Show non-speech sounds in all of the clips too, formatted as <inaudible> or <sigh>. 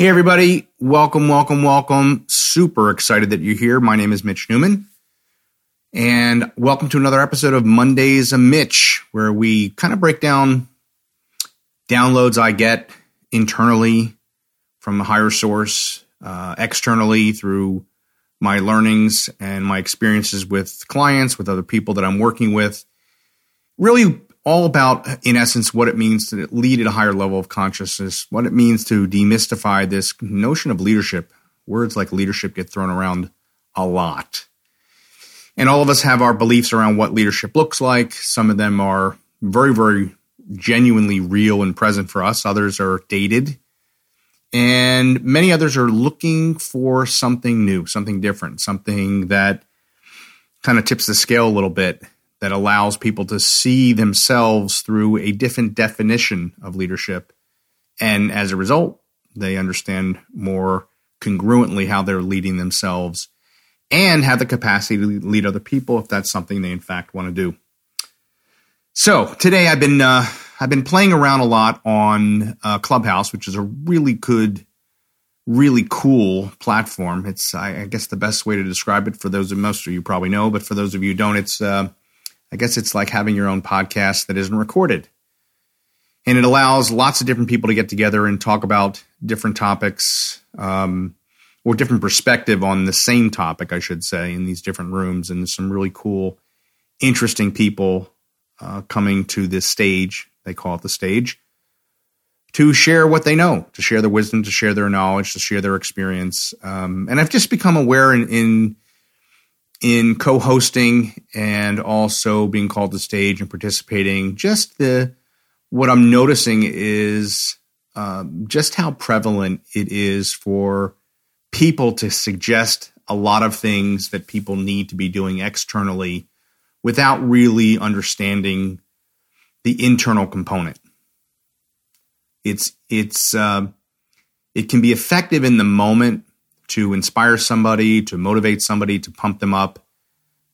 Hey, everybody. Welcome, welcome, welcome. Super excited that you're here. My name is Mitch Newman. And welcome to another episode of Mondays a Mitch, where we kind of break down downloads I get internally from a higher source, uh, externally through my learnings and my experiences with clients, with other people that I'm working with. Really all about, in essence, what it means to lead at a higher level of consciousness, what it means to demystify this notion of leadership. Words like leadership get thrown around a lot. And all of us have our beliefs around what leadership looks like. Some of them are very, very genuinely real and present for us, others are dated. And many others are looking for something new, something different, something that kind of tips the scale a little bit that allows people to see themselves through a different definition of leadership. And as a result, they understand more congruently how they're leading themselves and have the capacity to lead other people if that's something they in fact want to do. So today I've been uh, I've been playing around a lot on uh, Clubhouse, which is a really good, really cool platform. It's I, I, guess the best way to describe it for those of most of you probably know, but for those of you who don't, it's uh, I guess it's like having your own podcast that isn't recorded. And it allows lots of different people to get together and talk about different topics um, or different perspective on the same topic, I should say, in these different rooms. And some really cool, interesting people uh, coming to this stage. They call it the stage to share what they know, to share their wisdom, to share their knowledge, to share their experience. Um, and I've just become aware in, in in co-hosting and also being called to stage and participating. Just the what i'm noticing is um, just how prevalent it is for people to suggest a lot of things that people need to be doing externally without really understanding the internal component. It's it's uh, it can be effective in the moment to inspire somebody, to motivate somebody, to pump them up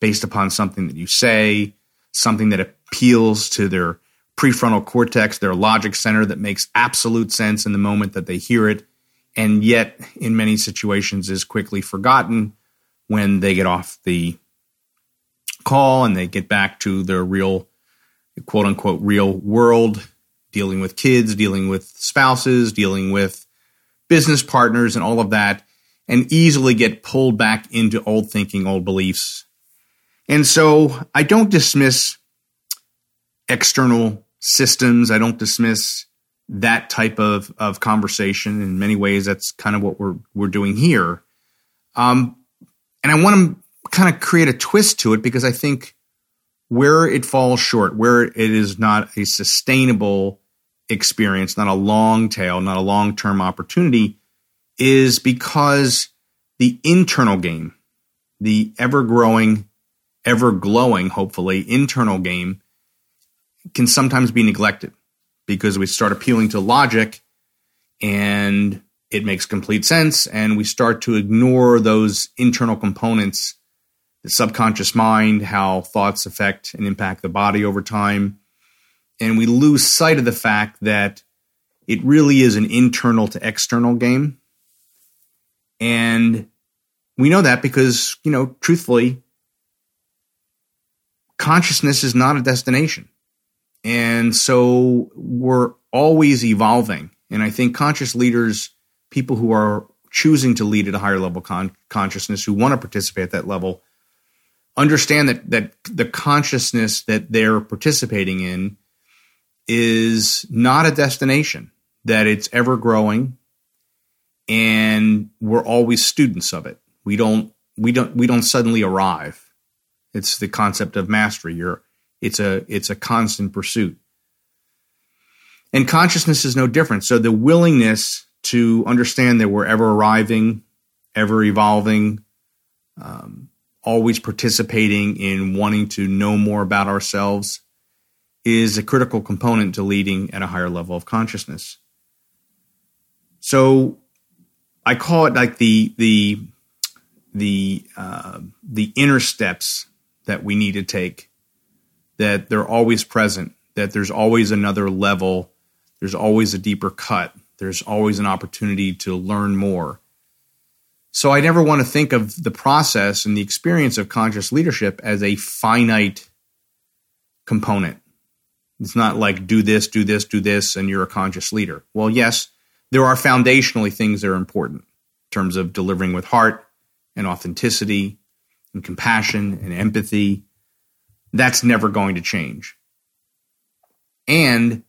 based upon something that you say, something that appeals to their prefrontal cortex, their logic center that makes absolute sense in the moment that they hear it, and yet in many situations is quickly forgotten when they get off the call and they get back to their real quote unquote real world dealing with kids dealing with spouses dealing with business partners and all of that and easily get pulled back into old thinking, old beliefs. And so I don't dismiss external systems. I don't dismiss that type of, of conversation. In many ways, that's kind of what we're we're doing here. Um, and I want to kind of create a twist to it because I think where it falls short, where it is not a sustainable experience, not a long tail, not a long term opportunity, is because the internal game, the ever growing, ever glowing, hopefully, internal game can sometimes be neglected because we start appealing to logic and it makes complete sense. And we start to ignore those internal components, the subconscious mind, how thoughts affect and impact the body over time. And we lose sight of the fact that it really is an internal to external game and we know that because, you know, truthfully, consciousness is not a destination. And so we're always evolving. And I think conscious leaders, people who are choosing to lead at a higher level con- consciousness, who want to participate at that level, understand that that the consciousness that they're participating in is not a destination, that it's ever growing, and we're always students of it. We don't we don't we don't suddenly arrive. It's the concept of mastery. You're it's a it's a constant pursuit. And consciousness is no different. So the willingness to understand that we're ever arriving, ever evolving, um, always participating in wanting to know more about ourselves is a critical component to leading at a higher level of consciousness. So I call it like the the the uh, the inner steps that we need to take. That they're always present. That there's always another level. There's always a deeper cut. There's always an opportunity to learn more. So I never want to think of the process and the experience of conscious leadership as a finite component. It's not like do this, do this, do this, and you're a conscious leader. Well, yes, there are foundationally things that are important in terms of delivering with heart and authenticity and compassion and empathy. That's never going to change. And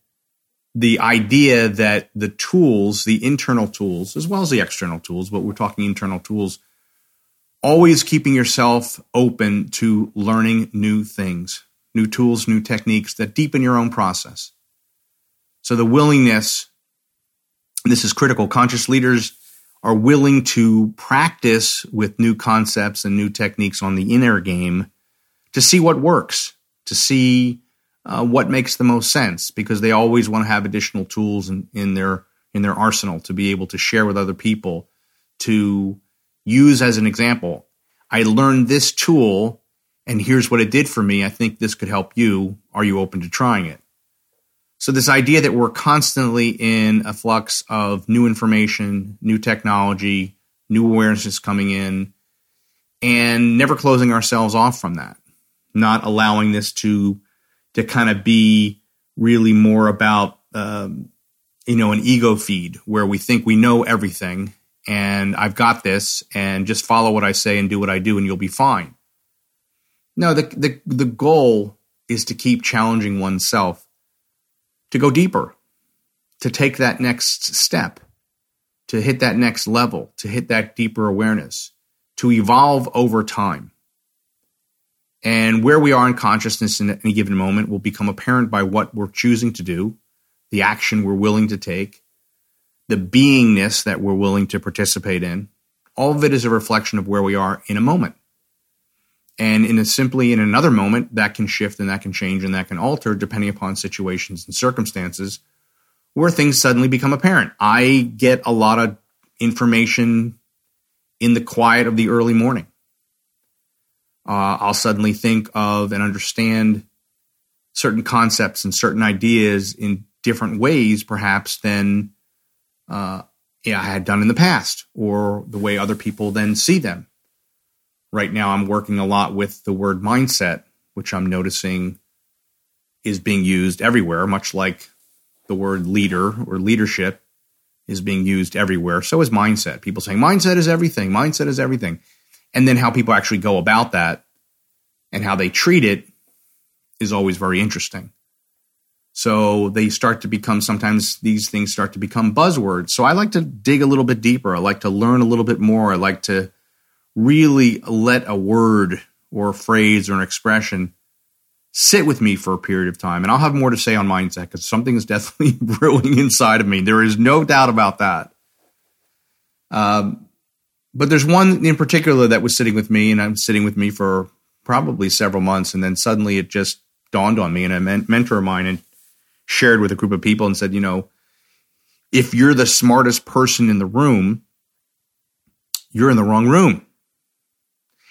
the idea that the tools, the internal tools, as well as the external tools, but we're talking internal tools, always keeping yourself open to learning new things, new tools, new techniques that deepen your own process. So the willingness this is critical. Conscious leaders are willing to practice with new concepts and new techniques on the inner game to see what works, to see uh, what makes the most sense, because they always want to have additional tools in, in their in their arsenal to be able to share with other people, to use as an example. I learned this tool, and here's what it did for me. I think this could help you. Are you open to trying it? So this idea that we're constantly in a flux of new information, new technology, new awarenesses coming in, and never closing ourselves off from that, not allowing this to to kind of be really more about um, you know an ego feed where we think we know everything and I've got this and just follow what I say and do what I do and you'll be fine. No, the the the goal is to keep challenging oneself to go deeper, to take that next step, to hit that next level, to hit that deeper awareness, to evolve over time. And where we are in consciousness in any given moment will become apparent by what we're choosing to do, the action we're willing to take, the beingness that we're willing to participate in. All of it is a reflection of where we are in a moment. And in a simply in another moment, that can shift and that can change and that can alter depending upon situations and circumstances where things suddenly become apparent. I get a lot of information in the quiet of the early morning. Uh, I'll suddenly think of and understand certain concepts and certain ideas in different ways, perhaps, than uh, yeah, I had done in the past, or the way other people then see them right now I'm working a lot with the word mindset, which I'm noticing is being used everywhere, much like the word leader or leadership is being used everywhere. So is mindset. People saying mindset is everything, mindset is everything. And then how people actually go about that and how they treat it is always very interesting. So they start to become sometimes these things start to become buzzwords. So I like to dig a little bit deeper. I like to learn a little bit more. I like to really let a word or a phrase or an expression sit with me for a period of time. And I'll have more to say on mindset because something is <laughs> definitely brewing inside of me. There is no doubt about that. Um, but there's one in particular that was sitting with me, and I'm sitting with me for probably several months. And then suddenly it just dawned on me, and a men- mentor of mine and shared with a group of people and said, you know, if you're the smartest person in the room, you're in the wrong room.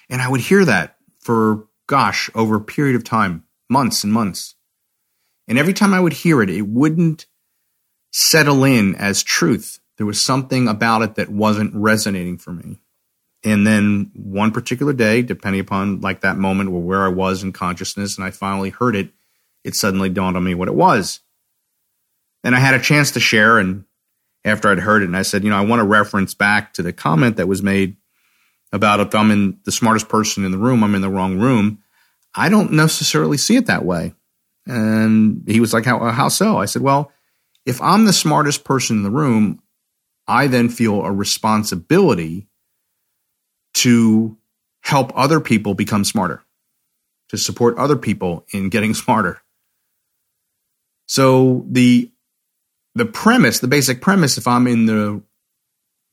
And I would hear that for, gosh, over a period of time, months and months. And every time I would hear it, it wouldn't settle in as truth. There was something about it that wasn't resonating for me. And then one particular day, depending upon like that moment or where I was in consciousness, and I finally heard it, it suddenly dawned on me what it was. And I had a chance to share and after I'd heard it. And I said, you know, I want to reference back to the comment that was made about if I'm in the smartest person in the room, I'm in the wrong room. I don't necessarily see it that way. And he was like, how, how so? I said, well, if I'm the smartest person in the room, I then feel a responsibility to help other people become smarter, to support other people in getting <laughs> smarter. So the the premise, the basic premise, if I'm in the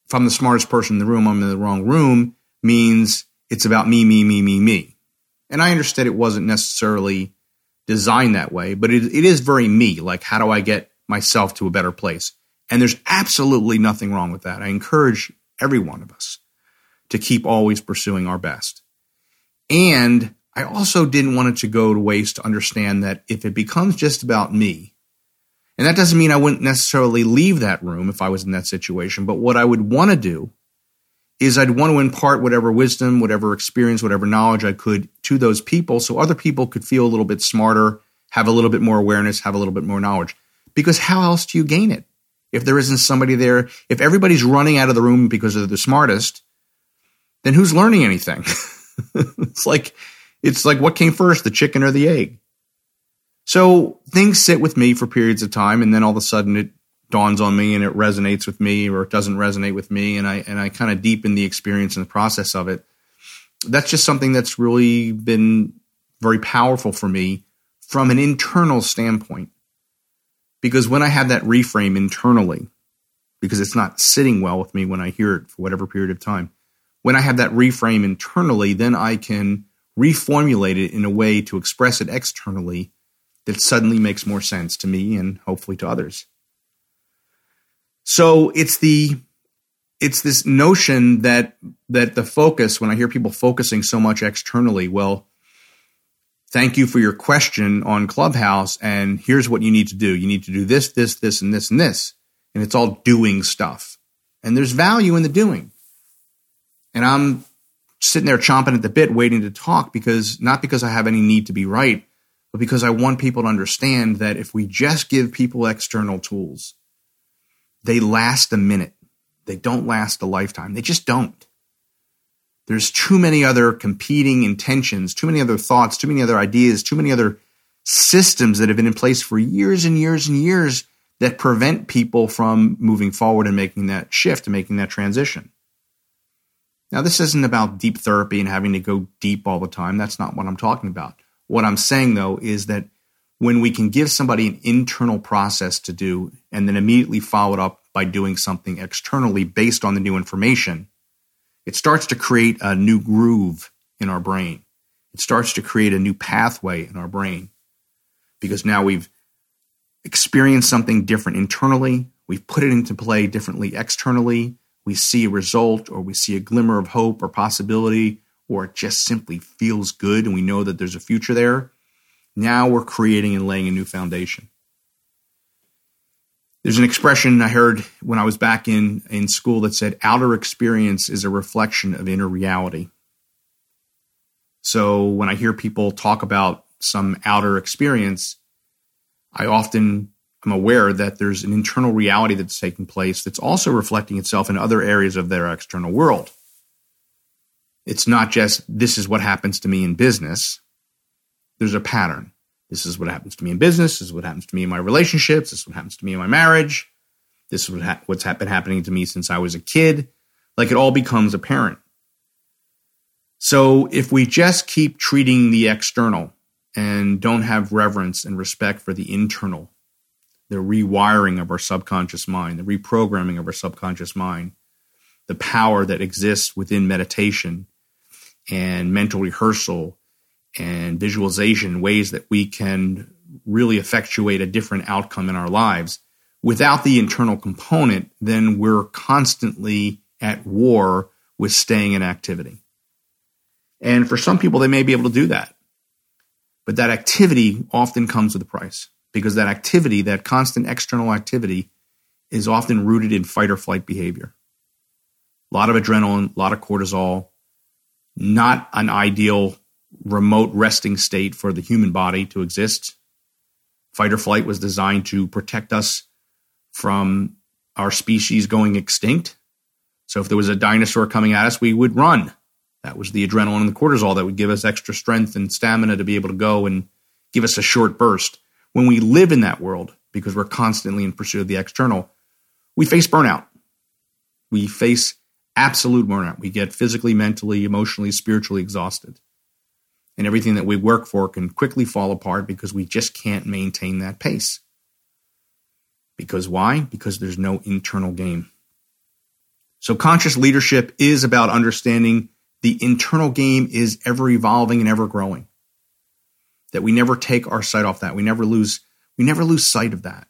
if I'm the smartest person in the room, I'm in the wrong room, means it's about me, me, me, me, me. And I understood it wasn't necessarily designed that way, but it, it is very me. Like, how do I get myself to a better place? And there's absolutely nothing wrong with that. I encourage every one of us to keep always pursuing our best. And I also didn't want it to go to waste to understand that if it becomes just about me, and that doesn't mean I wouldn't necessarily leave that room if I was in that situation, but what I would want to do is I'd want to impart whatever wisdom, whatever experience, whatever knowledge I could to those people so other people could feel a little bit smarter, have a little bit more awareness, have a little bit more knowledge. Because how else do you gain it? If there isn't somebody there, if everybody's running out of the room because they're the smartest, then who's learning anything? <laughs> it's like it's like what came first, the chicken or the egg? So things sit with me for periods of time, and then all of a sudden it dawns on me and it resonates with me or it doesn't resonate with me, and I and I kind of deepen the experience and the process of it. That's just something that's really been very powerful for me from an internal standpoint. Because when I have that reframe internally, because it's not sitting well with me when I hear it for whatever period of time, when I have that reframe internally, then I can reformulate it in a way to express it externally that suddenly makes more sense to me and hopefully to others. So it's the it's this notion that that the focus when I hear people focusing so much externally, well, thank you for your question on Clubhouse and here's what you need to do. You need to do this, this, this and this and this. And it's all doing stuff. And there's value in the doing. And I'm sitting there chomping at the bit waiting to talk because not because I have any need to be right, but because I want people to understand that if we just give people external tools, they last a minute. They don't last a lifetime. They just don't. There's too many other competing intentions, too many other thoughts, too many other ideas, too many other systems that have been in place for years and years and years that prevent people from moving forward and making that shift and making that transition. Now, this isn't about deep therapy and having to go deep all the time. That's not what I'm talking about. What I'm saying, though, is that when we can give somebody an internal process to do and then immediately follow it up by doing something externally based on the new information, it starts to create a new groove in our brain. It starts to create a new pathway in our brain because now we've experienced something different internally, we've put it into play differently externally, we see a result or we see a glimmer of hope or possibility, or it just simply feels good and we know that there's a future there, now we're creating and laying a new foundation. There's an expression I heard when I was back in, in school that said, outer experience is a reflection of inner reality. So when I hear people talk about some outer experience, I often I'm aware that there's an internal reality that's taking place that's also reflecting itself in other areas of their external world. It's not just this is what happens to me in business. There's a pattern. This is what happens to me in business. This is what happens to me in my relationships. This is what happens to me in my marriage. This is what's been happening to me since I was a kid. Like it all becomes apparent. So if we just keep treating the external and don't have reverence and respect for the internal, the rewiring of our subconscious mind, the reprogramming of our subconscious mind, the power that exists within meditation and mental rehearsal and visualization, ways that we can really effectuate a different outcome in our lives. Without the internal component, then we're constantly at war with staying in activity. And for some people, they may be able to do that. But that activity often comes with a price because that activity, that constant external activity, is often rooted in fight or flight behavior. A lot of adrenaline, a lot of cortisol, not an ideal remote resting state for the human body to exist. Fight or flight was designed to protect us from our species going extinct. So if there was a dinosaur coming at us, we would run. That was the adrenaline and the cortisol that would give us extra strength and stamina to be able to go and give us a short burst. When we live in that world, because we're constantly in pursuit of the external, we face burnout. We face absolute burnout. We get physically, mentally, emotionally, spiritually exhausted. And everything that we work for can quickly fall apart because we just can't maintain that pace. Because why? Because there's no internal game. So conscious leadership is about understanding the internal game is ever evolving and ever growing. That we never take our sight off that. We never lose we never lose sight of that.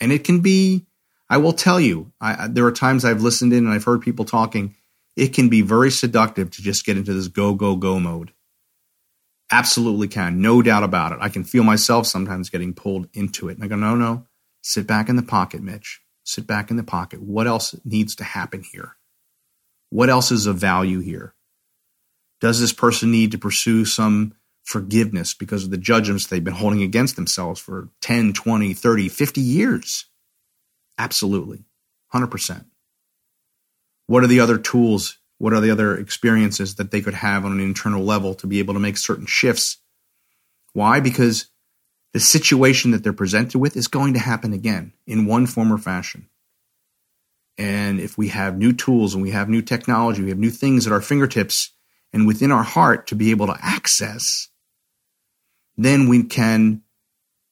And it can be I will tell you, I, there are times I've listened in and I've heard people talking. It can be very seductive to just get into this go, go, go mode. Absolutely can. No doubt about it. I can feel myself sometimes getting pulled into it. And I go, no, no, sit back in the pocket, Mitch. Sit back in the pocket. What else needs to happen here? What else is of value here? Does this person need to pursue some forgiveness because of the judgments they've been holding against themselves for 10, 20, 30, 50 years? Absolutely. 100%. What are the other tools? What are the other experiences that they could have on an internal level to be able to make certain shifts? Why? Because the situation that they're presented with is going to happen again in one form or fashion. And if we have new tools and we have new technology, we have new things at our fingertips and within our heart to be able to access, then we can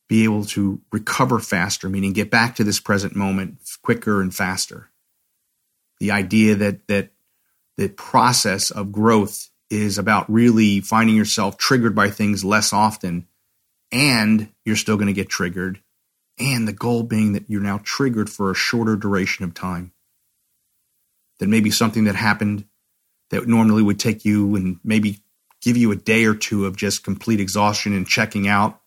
be able to recover faster, meaning get back to this present moment quicker and faster. The idea that that the process of growth is about really finding yourself triggered by things less often, and you're still going to get triggered, and the goal being that you're now triggered for a shorter duration of time. That maybe something that happened that normally would take you and maybe give you a day or two of just complete exhaustion and checking out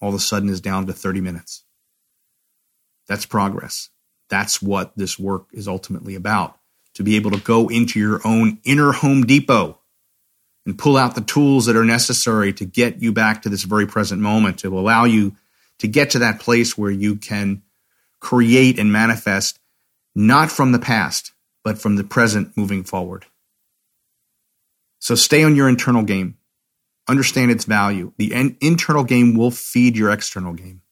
all of a sudden is down to 30 minutes. That's progress. That's what this work is ultimately about. To be able to go into your own inner Home Depot and pull out the tools that are necessary to get you back to this very present moment, to allow you to get to that place where you can create and manifest not from the past, but from the present moving forward. So stay on your internal game understand its value. The internal game will feed your external game,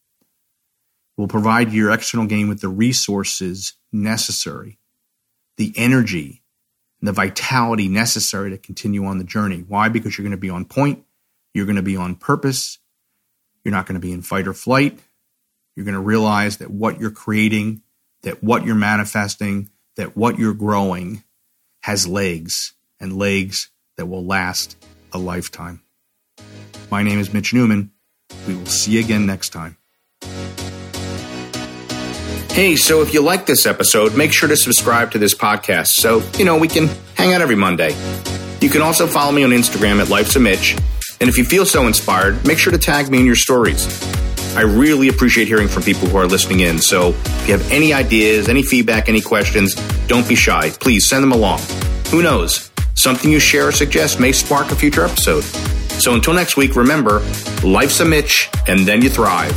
will provide your external game with the resources necessary, the energy, the vitality necessary to continue on the journey. Why? Because you're going to be on point, you're going to be on purpose, you're not going to be in fight or flight. You're going to realize that what you're creating, that what you're manifesting, that what you're growing has legs and legs that will last a lifetime. My name is Mitch Newman. We will see you again next time. Hey, so if you like this episode, make sure to subscribe to this podcast so, you know, we can hang out every Monday. You can also follow me on Instagram at Life's a Mitch. And if you feel so inspired, make sure to tag me in your stories. I really appreciate hearing from people who are listening in. So if you have any ideas, any feedback, any questions, don't be shy. Please send them along. Who knows? Something you share or suggest may spark a future episode. So until next week, remember life's a Mitch, and then you thrive.